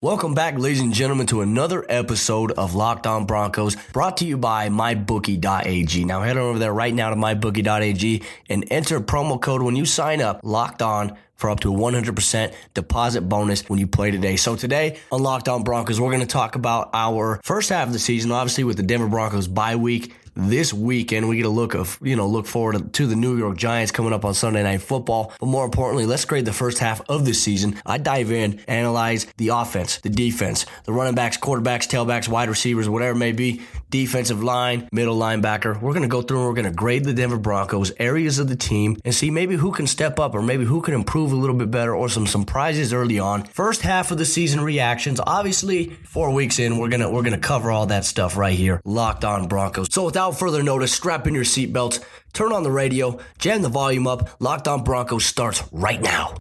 Welcome back, ladies and gentlemen, to another episode of Locked On Broncos, brought to you by MyBookie.ag. Now head on over there right now to MyBookie.ag and enter promo code when you sign up, Locked On, for up to a 100% deposit bonus when you play today. So today on Locked On Broncos, we're going to talk about our first half of the season, obviously with the Denver Broncos bye week this weekend. We get a look of, you know, look forward to the New York Giants coming up on Sunday Night Football. But more importantly, let's grade the first half of the season. I dive in, analyze the offense, the defense, the running backs, quarterbacks, tailbacks, wide receivers, whatever it may be, defensive line, middle linebacker. We're going to go through and we're going to grade the Denver Broncos, areas of the team, and see maybe who can step up or maybe who can improve a little bit better or some surprises early on. First half of the season reactions. Obviously, four weeks in, we're gonna we're gonna cover all that stuff right here. Locked on Broncos. So without further notice, strap in your seatbelts, turn on the radio, jam the volume up. Locked on Broncos starts right now.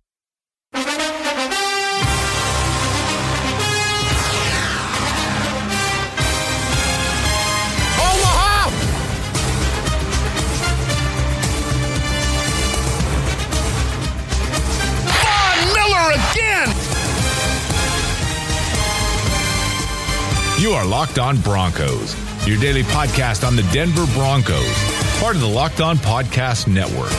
Again! You are Locked On Broncos, your daily podcast on the Denver Broncos, part of the Locked On Podcast Network.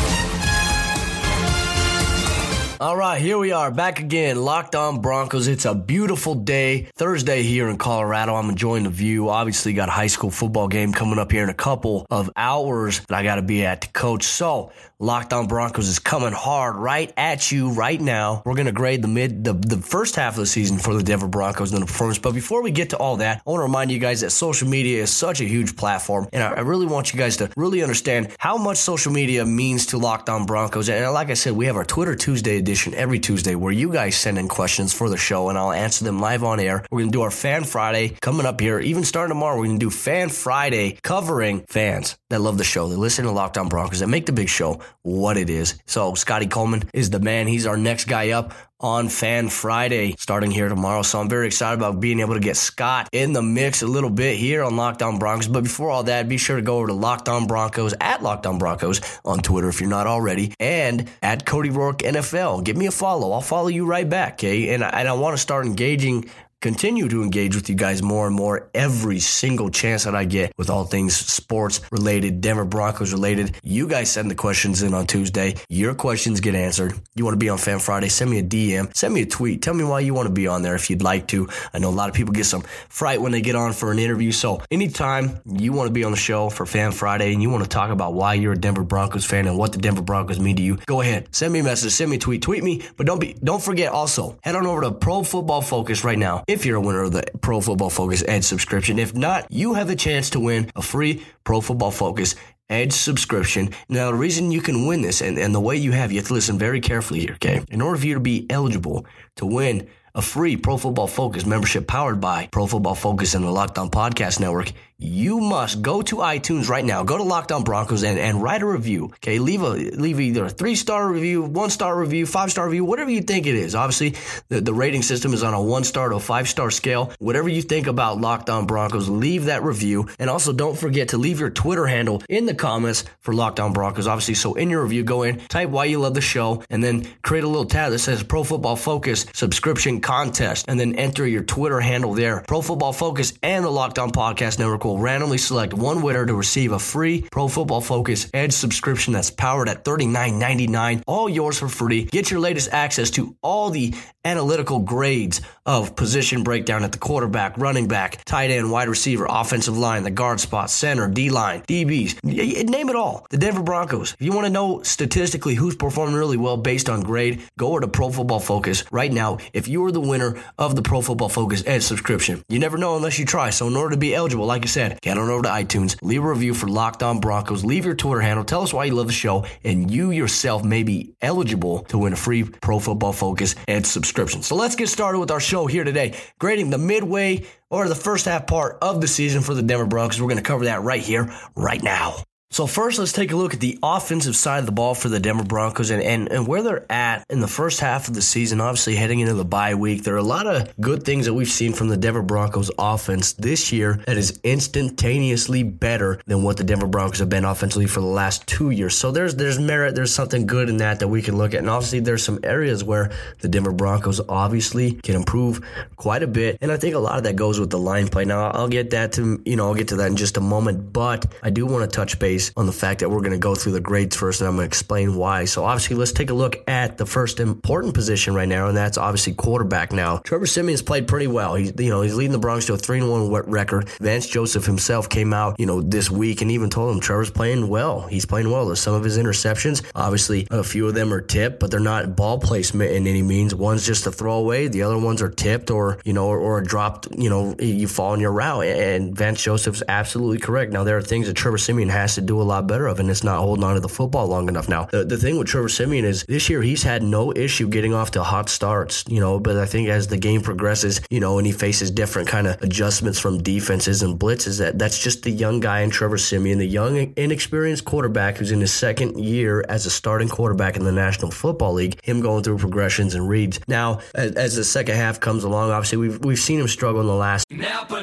All right, here we are back again, locked on Broncos. It's a beautiful day, Thursday here in Colorado. I'm enjoying the view. Obviously, got a high school football game coming up here in a couple of hours that I got to be at to coach. So, locked on Broncos is coming hard right at you right now. We're gonna grade the mid, the, the first half of the season for the Denver Broncos and the performance. But before we get to all that, I want to remind you guys that social media is such a huge platform, and I, I really want you guys to really understand how much social media means to Locked On Broncos. And like I said, we have our Twitter Tuesday edition every Tuesday where you guys send in questions for the show, and I'll answer them live on air. We're gonna do our Fan Friday coming up here, even starting tomorrow. We're gonna do Fan Friday covering fans that love the show, that listen to Locked On Broncos, that make the big show what it is. So Scotty Coleman is the man. He's our next guy up on Fan Friday starting here tomorrow. So I'm very excited about being able to get Scott in the mix a little bit here on Locked On Broncos. But before all that, be sure to go over to Locked On Broncos at Locked On Broncos on Twitter if you're not already, and at Cody Rourke NFL. Give me a follow. I'll follow you right back, okay? And I, and I want to start engaging continue to engage with you guys more and more every single chance that I get with all things sports related, Denver Broncos related. You guys send the questions in on Tuesday. Your questions get answered. You want to be on Fan Friday? Send me a DM, send me a tweet. Tell me why you want to be on there if you'd like to. I know a lot of people get some fright when they get on for an interview. So anytime you want to be on the show for Fan Friday and you want to talk about why you're a Denver Broncos fan and what the Denver Broncos mean to you, go ahead. Send me a message, send me a tweet, tweet me, but don't be don't forget also head on over to Pro Football Focus right now if you're a winner of the Pro Football Focus Edge subscription. If not, you have the chance to win a free Pro Football Focus Edge subscription. Now, the reason you can win this and, and the way you have, you have to listen very carefully here, okay? In order for you to be eligible to win a free Pro Football Focus membership powered by Pro Football Focus and the Locked On Podcast Network, you must go to iTunes right now. Go to Locked On Broncos and, and write a review. Okay, leave a leave either a three star review, one star review, five star review, whatever you think it is. Obviously, the, the rating system is on a one star to a five star scale. Whatever you think about Locked On Broncos, leave that review. And also, don't forget to leave your Twitter handle in the comments for Locked On Broncos. Obviously, so in your review, go in, type why you love the show, and then create a little tab that says Pro Football Focus subscription contest, and then enter your Twitter handle there. Pro Football Focus and the Locked On Podcast Network will randomly select one winner to receive a free Pro Football Focus Edge subscription that's powered at $39.99. All yours for free. Get your latest access to all the analytical grades of position breakdown at the quarterback, running back, tight end, wide receiver, offensive line, the guard spot, center, D line, DBs, name it all. The Denver Broncos. If you want to know statistically who's performing really well based on grade, go over to Pro Football Focus right now. If you are the winner of the Pro Football Focus Edge subscription, you never know unless you try. So in order to be eligible, like I said, said, get on over to iTunes, leave a review for Locked On Broncos, leave your Twitter handle, tell us why you love the show, and you yourself may be eligible to win a free Pro Football Focus and subscription. So let's get started with our show here today, grading the midway or the first half part of the season for the Denver Broncos. We're going to cover that right here, right now. So first, let's take a look at the offensive side of the ball for the Denver Broncos and, and, and where they're at in the first half of the season. Obviously, heading into the bye week, there are a lot of good things that we've seen from the Denver Broncos offense this year that is instantaneously better than what the Denver Broncos have been offensively for the last two years. So there's there's merit, there's something good in that that we can look at, and obviously there's some areas where the Denver Broncos obviously can improve quite a bit, and I think a lot of that goes with the line play. Now I'll get that to you know I'll get to that in just a moment, but I do want to touch base on the fact that we're going to go through the grades first and I'm going to explain why. So obviously, let's take a look at the first important position right now, and that's obviously quarterback now. Trevor Siemian's played pretty well. He's, you know, he's leading the Bronx to a 3 1 record. Vance Joseph himself came out, you know, this week and even told him Trevor's playing well. He's playing well. There's some of his interceptions. Obviously, a few of them are tipped, but they're not ball placement in any means. One's just a throwaway. The other ones are tipped or, you know, or, or dropped, you know, you fall in your route. And Vance Joseph's absolutely correct. Now, there are things that Trevor Siemian has to do a lot better of, and it's not holding on to the football long enough now. The, the thing with Trevor Siemian is this year he's had no issue getting off to hot starts, you know, but I think as the game progresses, you know, and he faces different kind of adjustments from defenses and blitzes, that that's just the young guy in Trevor Siemian, the young, inexperienced quarterback who's in his second year as a starting quarterback in the National Football League, him going through progressions and reads. Now, as, as the second half comes along, obviously we've, we've seen him struggle in the last. Napa.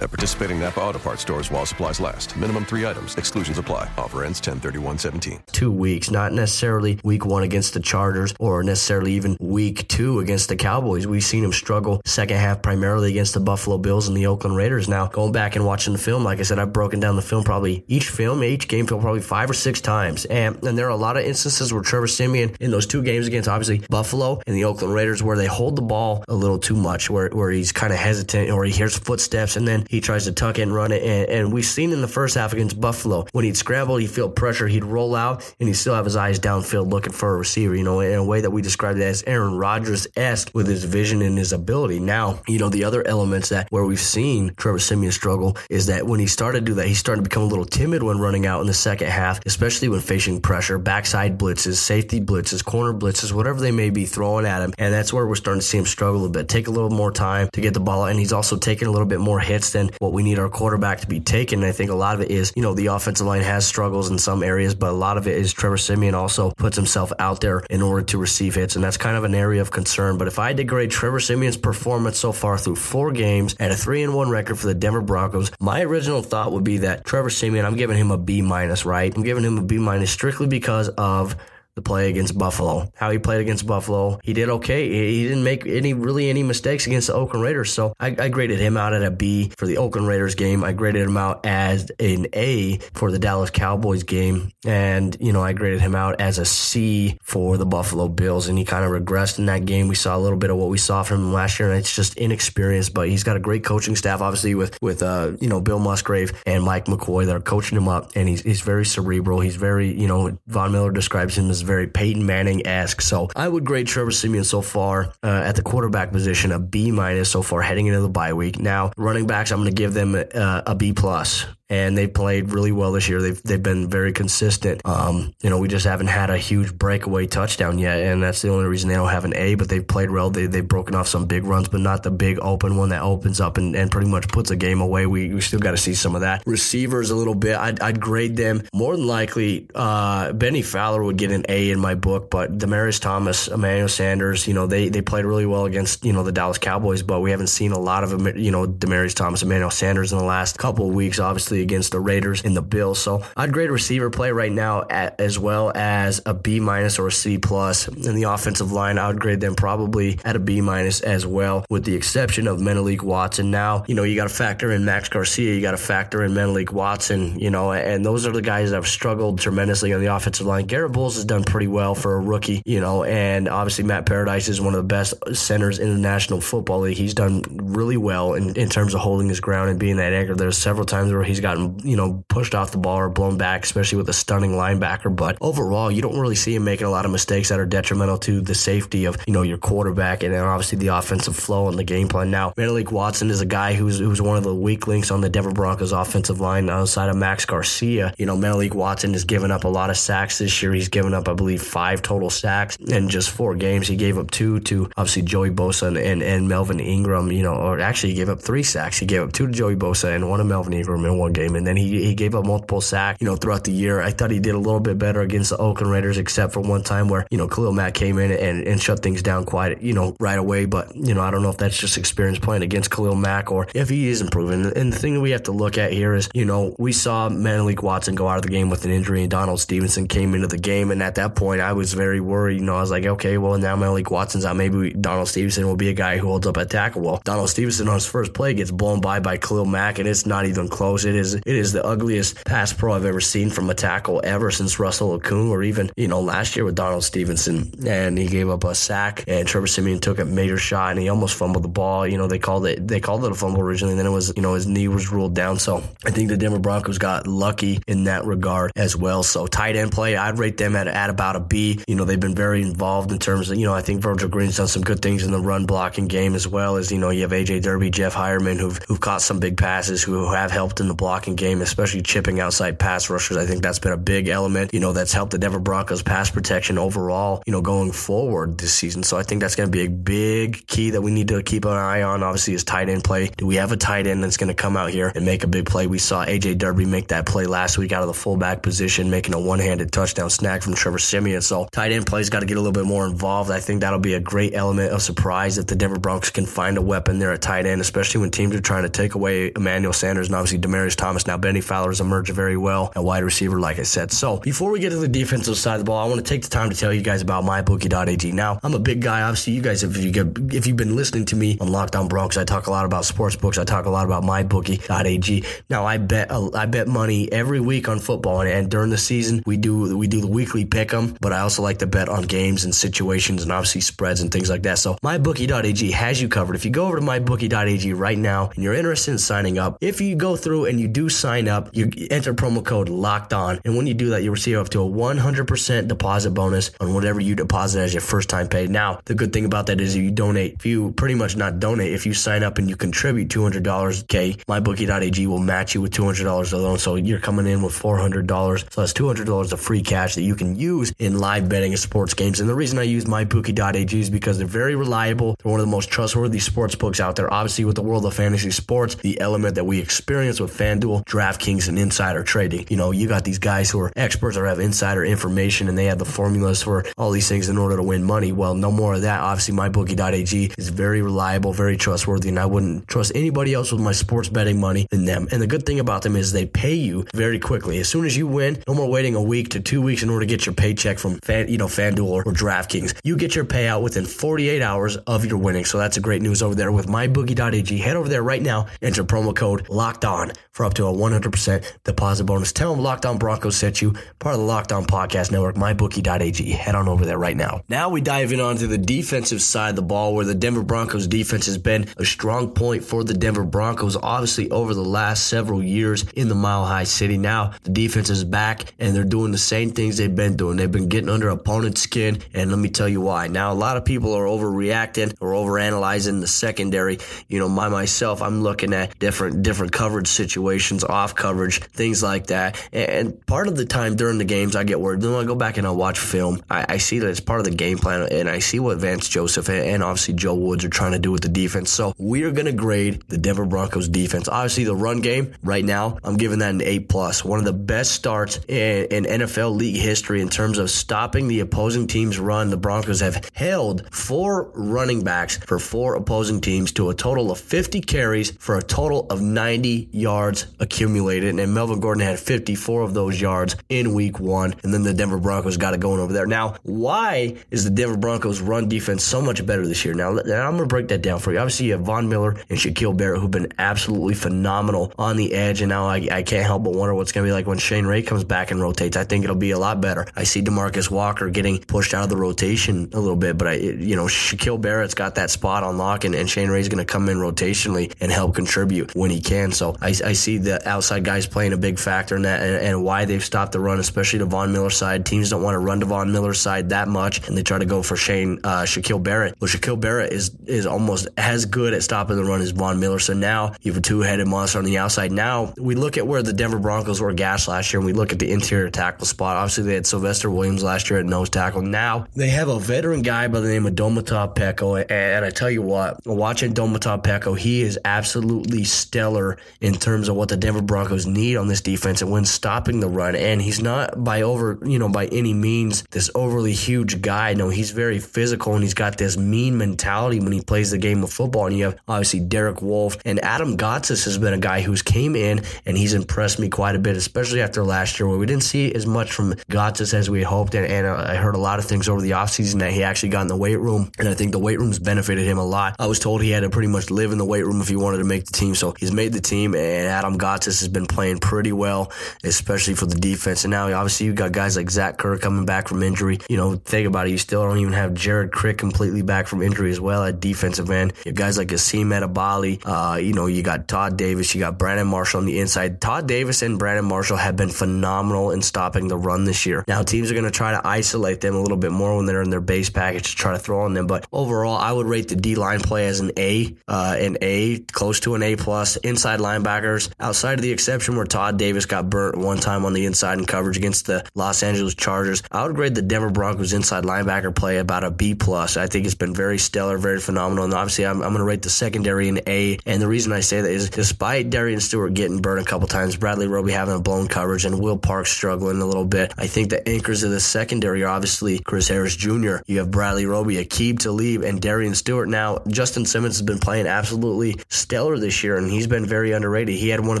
At participating Napa Auto Parts stores while supplies last. Minimum three items. Exclusions apply. Offer ends 1031-17. Two weeks, not necessarily week one against the Chargers or necessarily even week two against the Cowboys. We've seen him struggle second half primarily against the Buffalo Bills and the Oakland Raiders. Now, going back and watching the film, like I said, I've broken down the film probably each film, each game film probably five or six times. And, and there are a lot of instances where Trevor Siemian in those two games against obviously Buffalo and the Oakland Raiders where they hold the ball a little too much, where, where he's kind of hesitant or he hears footsteps and then he tries to tuck and run it. And, and we've seen in the first half against Buffalo, when he'd scramble, he'd feel pressure, he'd roll out, and he'd still have his eyes downfield looking for a receiver, you know, in a way that we described as Aaron Rodgers esque with his vision and his ability. Now, you know, the other elements that where we've seen Trevor Siemian struggle is that when he started to do that, he started to become a little timid when running out in the second half, especially when facing pressure, backside blitzes, safety blitzes, corner blitzes, whatever they may be throwing at him. And that's where we're starting to see him struggle a bit, take a little more time to get the ball. And he's also taking a little bit more hits than what we need our quarterback to be taken. And I think a lot of it is, you know, the offensive line has struggles in some areas, but a lot of it is Trevor Siemian also puts himself out there in order to receive hits. And that's kind of an area of concern. But if I had to grade Trevor Siemian's performance so far through four games at a three and one record for the Denver Broncos, my original thought would be that Trevor Siemian, I'm giving him a B minus, right? I'm giving him a B minus strictly because of the play against Buffalo. How he played against Buffalo, he did okay. He didn't make any really any mistakes against the Oakland Raiders. So I, I, graded him out at a B for the Oakland Raiders game. I graded him out as an A for the Dallas Cowboys game, and you know I graded him out as a C for the Buffalo Bills. And he kind of regressed in that game. We saw a little bit of what we saw from him last year, and it's just inexperienced. But he's got a great coaching staff, obviously with with uh, you know Bill Musgrave and Mike McCoy that are coaching him up, and he's he's very cerebral. He's very you know Von Miller describes him as very Peyton Manning esque. So I would grade Trevor Siemian so far uh, at the quarterback position a B minus so far heading into the bye week. Now running backs, I'm going to give them a, a B plus and they played really well this year. They've they've been very consistent. Um, you know, we just haven't had a huge breakaway touchdown yet, and that's the only reason they don't have an A. But they've played well. They they've broken off some big runs, but not the big open one that opens up and, and pretty much puts a game away. We, we still got to see some of that. Receivers a little bit. I'd, I'd grade them more than likely. Uh, Bennie Fowler would get an A in my book, but Demaryius Thomas, Emmanuel Sanders, you know, they they played really well against you know the Dallas Cowboys, but we haven't seen a lot of. You know, Demaryius Thomas, Emmanuel Sanders in the last couple of weeks, obviously against the Raiders and the Bills. So I'd grade receiver play right now at, as well as a B minus or a C plus. And the offensive line, I would grade them probably at a B minus as well, with the exception of Menelik Watson. Now, you know, you got to factor in Max Garcia, you got to factor in Menelik Watson, you know, and those are the guys that have struggled tremendously on the offensive line. Garrett Bolles has done pretty well for a rookie, you know, and obviously Matt Paradis is one of the best centers in the National Football League. He's done really well in, in terms of holding his ground and being that anchor. There's several times where he's gotten, you know, pushed off the ball or blown back, especially with a stunning linebacker. But overall, you don't really see him making a lot of mistakes that are detrimental to the safety of, you know, your quarterback and then obviously the offensive flow and the game plan. Now, Menelik Watson is a guy who's who's one of the weak links on the Denver Broncos offensive line outside of Max Garcia. You know, Menelik Watson has given up a lot of sacks this year. He's given up, I believe, five total sacks in just four games. He gave up two to obviously Joey Bosa and, and, and Melvin Ingram, you know, or actually he gave up three sacks. He gave up two to Joey Bosa and one to Melvin Ingram in one game. And then he, he gave up multiple sacks, you know, throughout the year. I thought he did a little bit better against the Oakland Raiders, except for one time where, you know, Khalil Mack came in and, and shut things down quite, you know, right away. But, you know, I don't know if that's just experience playing against Khalil Mack or if he is improving. And the thing that we have to look at here is, you know, we saw Menelik Watson go out of the game with an injury and Donald Stephenson came into the game. And at that point, I was very worried. You know, I was like, okay, well, now Menelik Watson's out. Maybe Donald Stephenson will be a guy who holds up at tackle. Well, Donald Stephenson on his first play gets blown by by Khalil Mack, and it's not even close. It is it is the ugliest pass pro I've ever seen from a tackle ever since Russell Okung, or even you know last year with Donald Stephenson. And he gave up a sack, and Trevor Siemian took a major shot, and he almost fumbled the ball. You know, they called it they called it a fumble originally, and then it was you know his knee was ruled down. So I think the Denver Broncos got lucky in that regard as well. So tight end play, I'd rate them at at about a B. You know, they've been very involved in terms of you know I think Virgil Green's done some good things in the run blocking game as well as you know you have AJ Derby, Jeff Heuerman who've who've caught some big passes, who have helped in the blocking game, especially chipping outside pass rushers. I think that's been a big element. You know, that's helped the Denver Broncos pass protection overall. You know, going forward this season. So I think that's going to be a big key that we need to keep an eye on. Obviously, is tight end play. Do we have a tight end that's going to come out here and make a big play? We saw AJ Derby make that play last week out of the fullback position, making a one-handed touchdown snag from Trevor Siemian. So tight end play's got to get a little bit more involved. I think that'll be a great element of surprise if the Denver Broncos can find a weapon there at tight end, especially when teams are trying to take away Emmanuel Sanders and obviously Demaryius Thomas. Now Bennie Fowler has emerged very well at wide receiver, like I said. So before we get to the defensive side of the ball, I want to take the time to tell you guys about mybookie.ag. Now I'm a big guy. Obviously, you guys, if you get, if you've been listening to me on Lockdown On Broncos, I talk a lot about sports books. I talk a lot about mybookie.ag. Now I bet uh, I bet money every week on football, and, and during the season we do we do the weekly pick 'em. But I also like to bet on games and situations and obviously spreads and things like that. So mybookie.ag has you covered. If you go over to mybookie.ag right now and you're interested in signing up, if you go through and you do sign up, you enter promo code locked on. And when you do that, you receive up to a 100% deposit bonus on whatever you deposit as your first time pay. Now, the good thing about that is if you donate, if you pretty much not donate, if you sign up and you contribute $200, okay, mybookie.ag will match you with $200 alone. So you're coming in with $400. So that's $200 of free cash that you can use in live betting and sports games. And the reason I use mybookie.ag is because they're very reliable. They're one of the most trustworthy sports books out there. Obviously, with the world of fantasy sports, the element that we experience with FanDuel, DraftKings, and insider trading. You know, you got these guys who are experts or have insider information and they have the formulas for all these things in order to win money. Well, no more of that. Obviously, mybookie.ag is very reliable, very trustworthy, and I wouldn't trust anybody else with my sports betting money than them. And the good thing about them is they pay you very quickly. As soon as you win, no more waiting a week to two weeks in order to get your paycheck from fan, you know, FanDuel or, or DraftKings. You get your payout within 48 hours of your winning. So that's a great news over there with mybookie.ag. Head over there right now, enter promo code locked on for up to a 100% deposit bonus. Tell them Locked On Broncos sent you, part of the Locked On Podcast Network, mybookie.ag. Head on over there right now. Now we dive in onto the defensive side of the ball where the Denver Broncos defense has been a strong point for the Denver Broncos, obviously over the last several years in the Mile High City. Now the defense is back and they're doing the same things they've been doing. They've been getting under opponent's skin, and let me tell you why. Now a lot of people are overreacting or overanalyzing the secondary. You know, my myself, I'm looking at different different coverage situations, off coverage, things like that. And part of the time during the games, I get worried. Then I go back and I watch film. I, I see that it's part of the game plan, and I see what Vance Joseph and obviously Joe Woods are trying to do with the defense. So we are going to grade the Denver Broncos defense. Obviously, the run game right now, I'm giving that an A plus. One of the best starts in, in NFL league history in terms of stopping the opposing team's run. The Broncos have held four running backs for four opposing teams to a total of 50 carries for a total of 90 yards accumulated, and Melvin Gordon had 54 of those yards in week one. And then the Denver Broncos got it going over there. Now, why is the Denver Broncos run defense so much better this year? Now, I'm going to break that down for you. Obviously, you have Von Miller and Shaquille Barrett, who've been absolutely phenomenal on the edge. And now I, I can't help but wonder what's going to be like when Shane Ray comes back and rotates. I think it'll be a lot better. I see Demarcus Walker getting pushed out of the rotation a little bit, but I, you know, Shaquille Barrett's got that spot on lock, and, and Shane Ray's going to come in rotationally and help contribute when he can. So I, I see the outside guys playing a big factor in that, and, and why they've stopped the run, especially the Von Miller side. Teams don't want to run to Von Miller's side that much, and they try to go for Shane uh, Shaquille Barrett. Well, Shaquille Barrett is is almost as good at stopping the run as Von Miller. So now you have a two headed monster on the outside. Now we look at where the Denver Broncos were gassed last year, and we look at the interior tackle spot. Obviously, they had Sylvester Williams last year at nose tackle. Now they have a veteran guy by the name of Domata Peko, and I tell you what, watching Domata Peko, he is absolutely stellar in terms of what the Denver Broncos need on this defense and when stopping the run. And he's not by over, you know, by any means this overly huge guy. No, he's very physical and he's got this mean mentality when he plays the game of football. And you have obviously Derek Wolfe and Adam Gotsis has been a guy who's came in and he's impressed me quite a bit, especially after last year where we didn't see as much from Gotsis as we had hoped. And, and I heard a lot of things over the offseason that he actually got in the weight room. And I think the weight room's benefited him a lot. I was told he had to pretty much live in the weight room if he wanted to make the team. So he's made the team and Adam Gotsis has been playing pretty well, especially for the defense. And now obviously you've got guys like Zach Kerr coming back from injury. You know, think about it. You still don't even have Jared Crick completely back from injury as well at defensive end. You have guys like Kasim Edebali. Uh, you know, you got Todd Davis. You got Brandon Marshall on the inside. Todd Davis and Brandon Marshall have been phenomenal in stopping the run this year. Now teams are going to try to isolate them a little bit more when they're in their base package to try to throw on them. But overall, I would rate the D line play as an A, uh, an A, close to an A plus. Inside linebackers, outside of the exception where Todd Davis got burnt one time on the inside in coverage against the Los Angeles Chargers, I would grade the Denver Broncos inside linebacker play about a B plus. I think it's been very stellar, very phenomenal. And obviously, I'm, I'm going to rate the secondary an A. And the reason I say that is despite Darian Stewart getting burnt a couple times, Bradley Roby having a blown coverage, and Will Parks struggling a little bit, I think the anchors of the secondary are obviously Chris Harris Jr. You have Bradley Roby, Aqib Talib, and Darian Stewart. Now, Justin Simmons has been playing absolutely stellar this year, and he's been very underrated. He had one of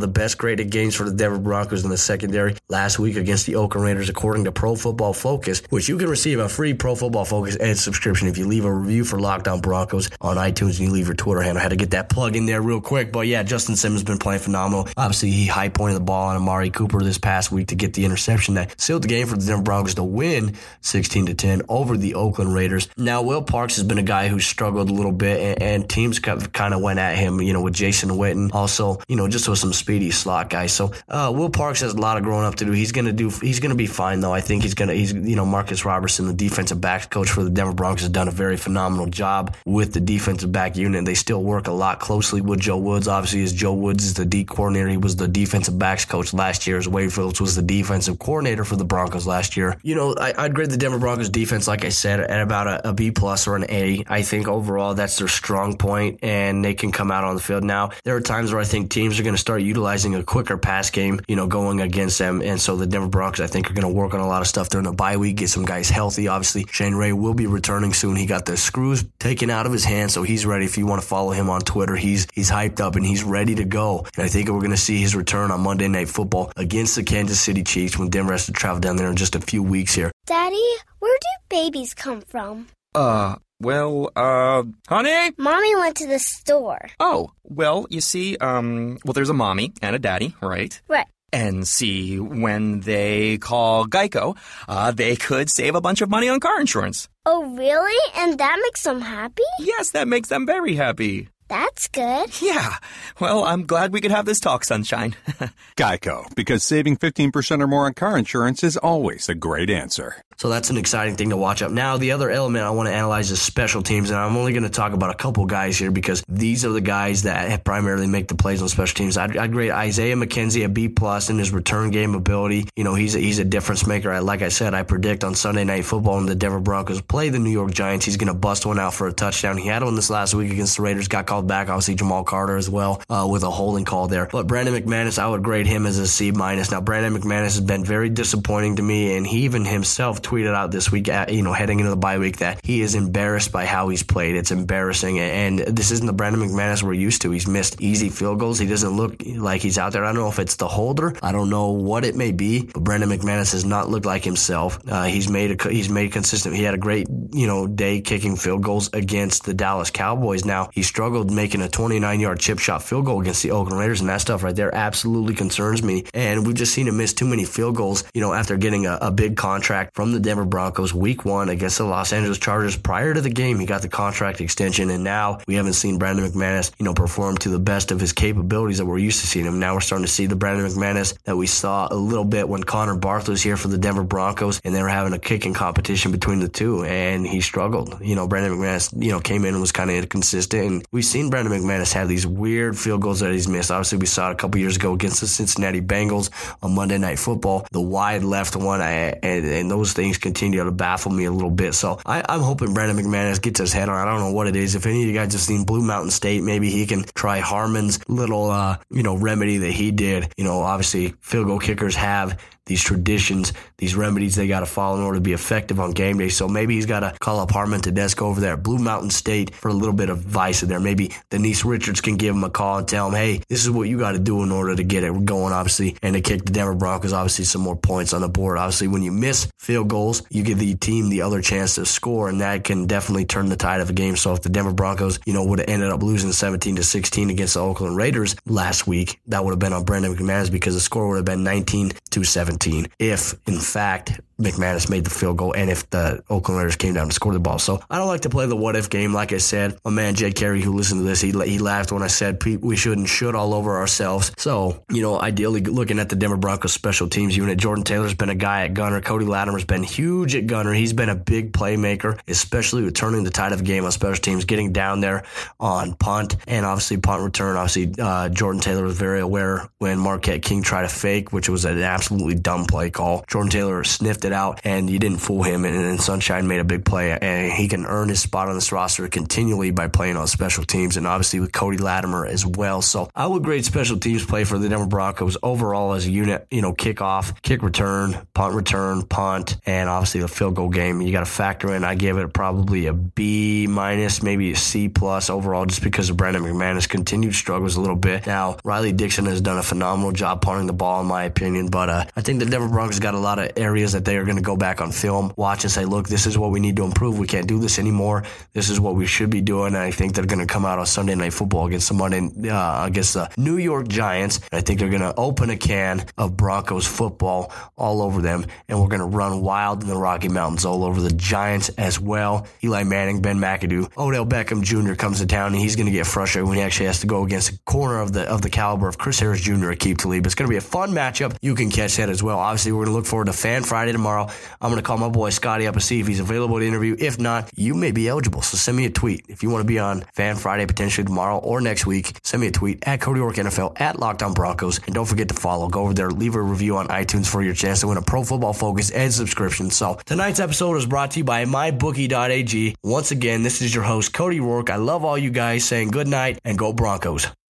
the best graded games for the Denver Broncos in the secondary last week against the Oakland Raiders, according to Pro Football Focus, which you can receive a free Pro Football Focus Ed subscription if you leave a review for Locked On Broncos on iTunes and you leave your Twitter handle. I had to get that plug in there real quick, but yeah, Justin Simmons has been playing phenomenal. Obviously, he high pointed the ball on Amari Cooper this past week to get the interception that sealed the game for the Denver Broncos to win 16 to 10 over the Oakland Raiders. Now, Will Parks has been a guy who struggled a little bit, and, and teams kind of went at him, you know, with Jason Witten, also, you know, just with some speedy slot guys. So, uh, Will Parks has a lot of growing up to do. He's to do, he's to be fine, though. I think he's to, he's, you know, Marcus Robertson, the defensive backs coach for the Denver Broncos, has done a very phenomenal job with the defensive back unit. They still work a lot closely with Joe Woods. Obviously, as Joe Woods is the D coordinator, he was the defensive backs coach last year, as Wade Phillips was the defensive coordinator for the Broncos last year. You know, I, would grade the Denver Broncos defense, like I said, at about a, a B plus or an A. I think overall that's their strong point, and they can come out on the field. Now, there are times where I think teams are going to start utilizing a quicker pass game, you know, going against them, and so the Denver Broncos, I think, are going to work on a lot of stuff during the bye week, get some guys healthy. Obviously, Shane Ray will be returning soon. He got the screws taken out of his hand, so he's ready. If you want to follow him on Twitter, he's he's hyped up and he's ready to go. And I think we're going to see his return on Monday Night Football against the Kansas City Chiefs when Denver has to travel down there in just a few weeks here. Daddy, where do babies come from? Uh, well, uh, honey? Mommy went to the store. Oh, well, you see, um, well, there's a mommy and a daddy, right? Right. And see, when they call Geico, uh, they could save a bunch of money on car insurance. Oh, really? And that makes them happy? Yes, that makes them very happy. That's good. Yeah. Well, I'm glad we could have this talk, Sunshine. Geico, because saving 15% or more on car insurance is always a great answer. So that's an exciting thing to watch up. Now, the other element I want to analyze is special teams, and I'm only going to talk about a couple guys here because these are the guys that primarily make the plays on special teams. I'd, I'd grade Isaiah McKenzie a B plus in his return game ability. You know, he's a, he's a difference maker. I, like I said, I predict on Sunday Night Football when the Denver Broncos play the New York Giants, he's going to bust one out for a touchdown. He had one this last week against the Raiders, got called called back. Obviously, Jamal Carter as well uh, with a holding call there. But Brandon McManus, I would grade him as a C minus. Now, Brandon McManus has been very disappointing to me, and he even himself tweeted out this week, at, you know, heading into the bye week, that he is embarrassed by how he's played. It's embarrassing, and this isn't the Brandon McManus we're used to. He's missed easy field goals. He doesn't look like he's out there. I don't know if it's the holder. I don't know what it may be, but Brandon McManus has not looked like himself. Uh, he's made a, he's made consistent. He had a great you know day kicking field goals against the Dallas Cowboys. Now he struggled making a 29 yard chip shot field goal against the Oakland Raiders, and that stuff right there absolutely concerns me. And we've just seen him miss too many field goals. You know after getting a, a big contract from the Denver Broncos week one against the Los Angeles Chargers. Prior to the game, he got the contract extension, and now we haven't seen Brandon McManus you know perform to the best of his capabilities that we're used to seeing him. Now we're starting to see the Brandon McManus that we saw a little bit when Connor Barth was here for the Denver Broncos, and they were having a kicking competition between the two, and he struggled. You know, Brandon McManus, you know, came in and was kind of inconsistent, and we've seen Brandon McManus have these weird field goals that he's missed. Obviously, we saw it a couple years ago against the Cincinnati Bengals on Monday Night Football, the wide left one, and, and those things continue to baffle me a little bit. So I, I'm hoping Brandon McManus gets his head on. I don't know what it is. If any of you guys have seen Blue Mountain State, maybe he can try Harmon's little, uh, you know, remedy that he did. You know, obviously field goal kickers have these traditions, these remedies they got to follow in order to be effective on game day. So maybe he's got to call up Harmon Tedesco over there at Blue Mountain State for a little bit of advice in there. Maybe Denise Richards can give him a call and tell him, hey, this is what you got to do in order to get it going, obviously, and to kick the Denver Broncos, obviously, some more points on the board. Obviously, when you miss field goals, you give the team the other chance to score, and that can definitely turn the tide of a game. So if the Denver Broncos, you know, would have ended up losing 17 to 16 against the Oakland Raiders last week, that would have been on Brandon McManus because the score would have been 19 to 17. If in fact McManus made the field goal and if the Oakland Raiders came down to score the ball. So I don't like to play the what if game. Like I said, my man Jay Carey, who listened to this, he, he laughed when I said we shouldn't should all over ourselves. So, you know, ideally looking at the Denver Broncos special teams unit, Jordan Taylor's been a guy at gunner. Cody Latimer's been huge at gunner. He's been a big playmaker, especially with turning the tide of the game on special teams, getting down there on punt and obviously punt return. Obviously, uh, Jordan Taylor was very aware when Marquette King tried to fake, which was an absolutely dumb play call. Jordan Taylor sniffed it out, and you didn't fool him. And, and Sunshine made a big play, and he can earn his spot on this roster continually by playing on special teams, and obviously with Cody Latimer as well. So I would grade special teams play for the Denver Broncos overall as a unit. You know, kickoff, kick return, punt return, punt, and obviously the field goal game. You got to factor in. I give it probably a B minus, maybe a C plus overall, just because of Brandon McManus' continued struggles a little bit. Now Riley Dixon has done a phenomenal job punting the ball, in my opinion, but uh, I think the Denver Broncos got a lot of areas that they are going to go back on film, watch and say, look, this is what we need to improve. We can't do this anymore. This is what we should be doing. And I think they're going to come out on Sunday Night Football against the Monday, uh, against the New York Giants. And I think they're going to open a can of Broncos football all over them. And we're going to run wild in the Rocky Mountains all over the Giants as well. Eli Manning, Ben McAdoo, Odell Beckham Jr. comes to town and he's going to get frustrated when he actually has to go against a corner of the of the caliber of Chris Harris Jr. or Aqib Talib. It's going to be a fun matchup. You can catch that as well. Obviously, we're going to look forward to Fan Friday tomorrow. I'm going to call my boy Scotty up and see if he's available to interview. If not, you may be eligible. So send me a tweet. If you want to be on Fan Friday potentially tomorrow or next week, send me a tweet at Cody Rourke NFL at Locked On Broncos. And don't forget to follow. Go over there, leave a review on iTunes for your chance to win a Pro Football Focus and subscription. So tonight's episode is brought to you by MyBookie.ag. Once again, this is your host, Cody Rourke. I love all you guys saying good night and go Broncos.